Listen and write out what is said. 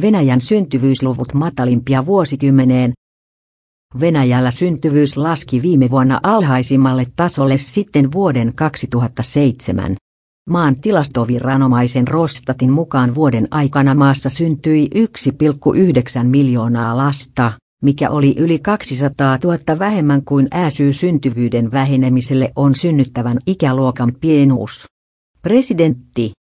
Venäjän syntyvyysluvut matalimpia vuosikymmeneen. Venäjällä syntyvyys laski viime vuonna alhaisimmalle tasolle sitten vuoden 2007. Maan tilastoviranomaisen Rostatin mukaan vuoden aikana maassa syntyi 1,9 miljoonaa lasta, mikä oli yli 200 000 vähemmän kuin ääsyy syntyvyyden vähenemiselle on synnyttävän ikäluokan pienuus. Presidentti